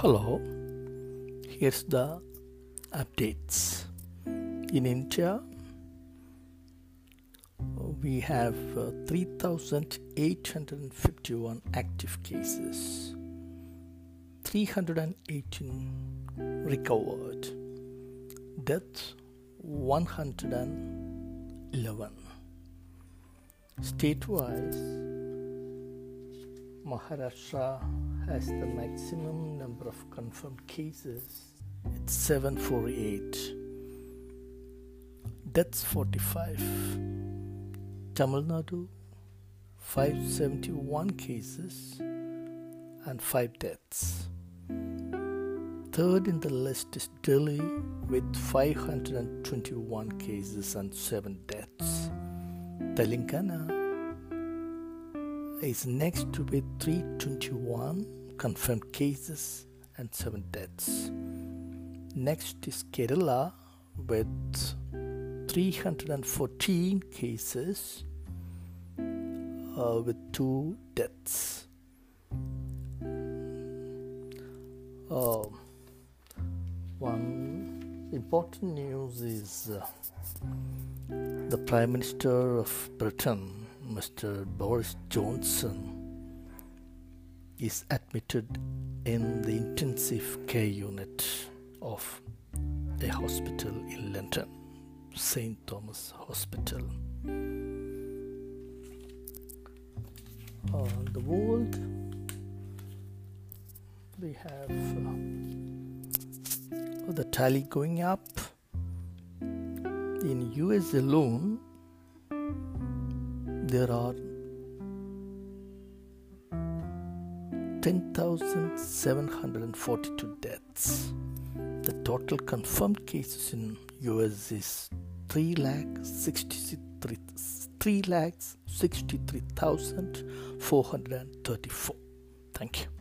Hello, here's the updates. In India, we have uh, 3,851 active cases, 318 recovered, deaths 111. State-wise, Maharashtra has the maximum number of confirmed cases. It's 748. Deaths 45. Tamil Nadu 571 cases and 5 deaths. Third in the list is Delhi with 521 cases and 7 deaths. Telangana is next to with 321 confirmed cases and 7 deaths. Next is Kerala with 314 cases uh, with 2 deaths. Uh, one important news is uh, the Prime Minister of Britain Mr. Boris Johnson is admitted in the intensive care unit of a hospital in London, St. Thomas Hospital. Uh, the world, we have uh, the tally going up. In US alone, there are 10,742 deaths. The total confirmed cases in US is 3 lakh 63 3 lakhs 63,434. Thank you.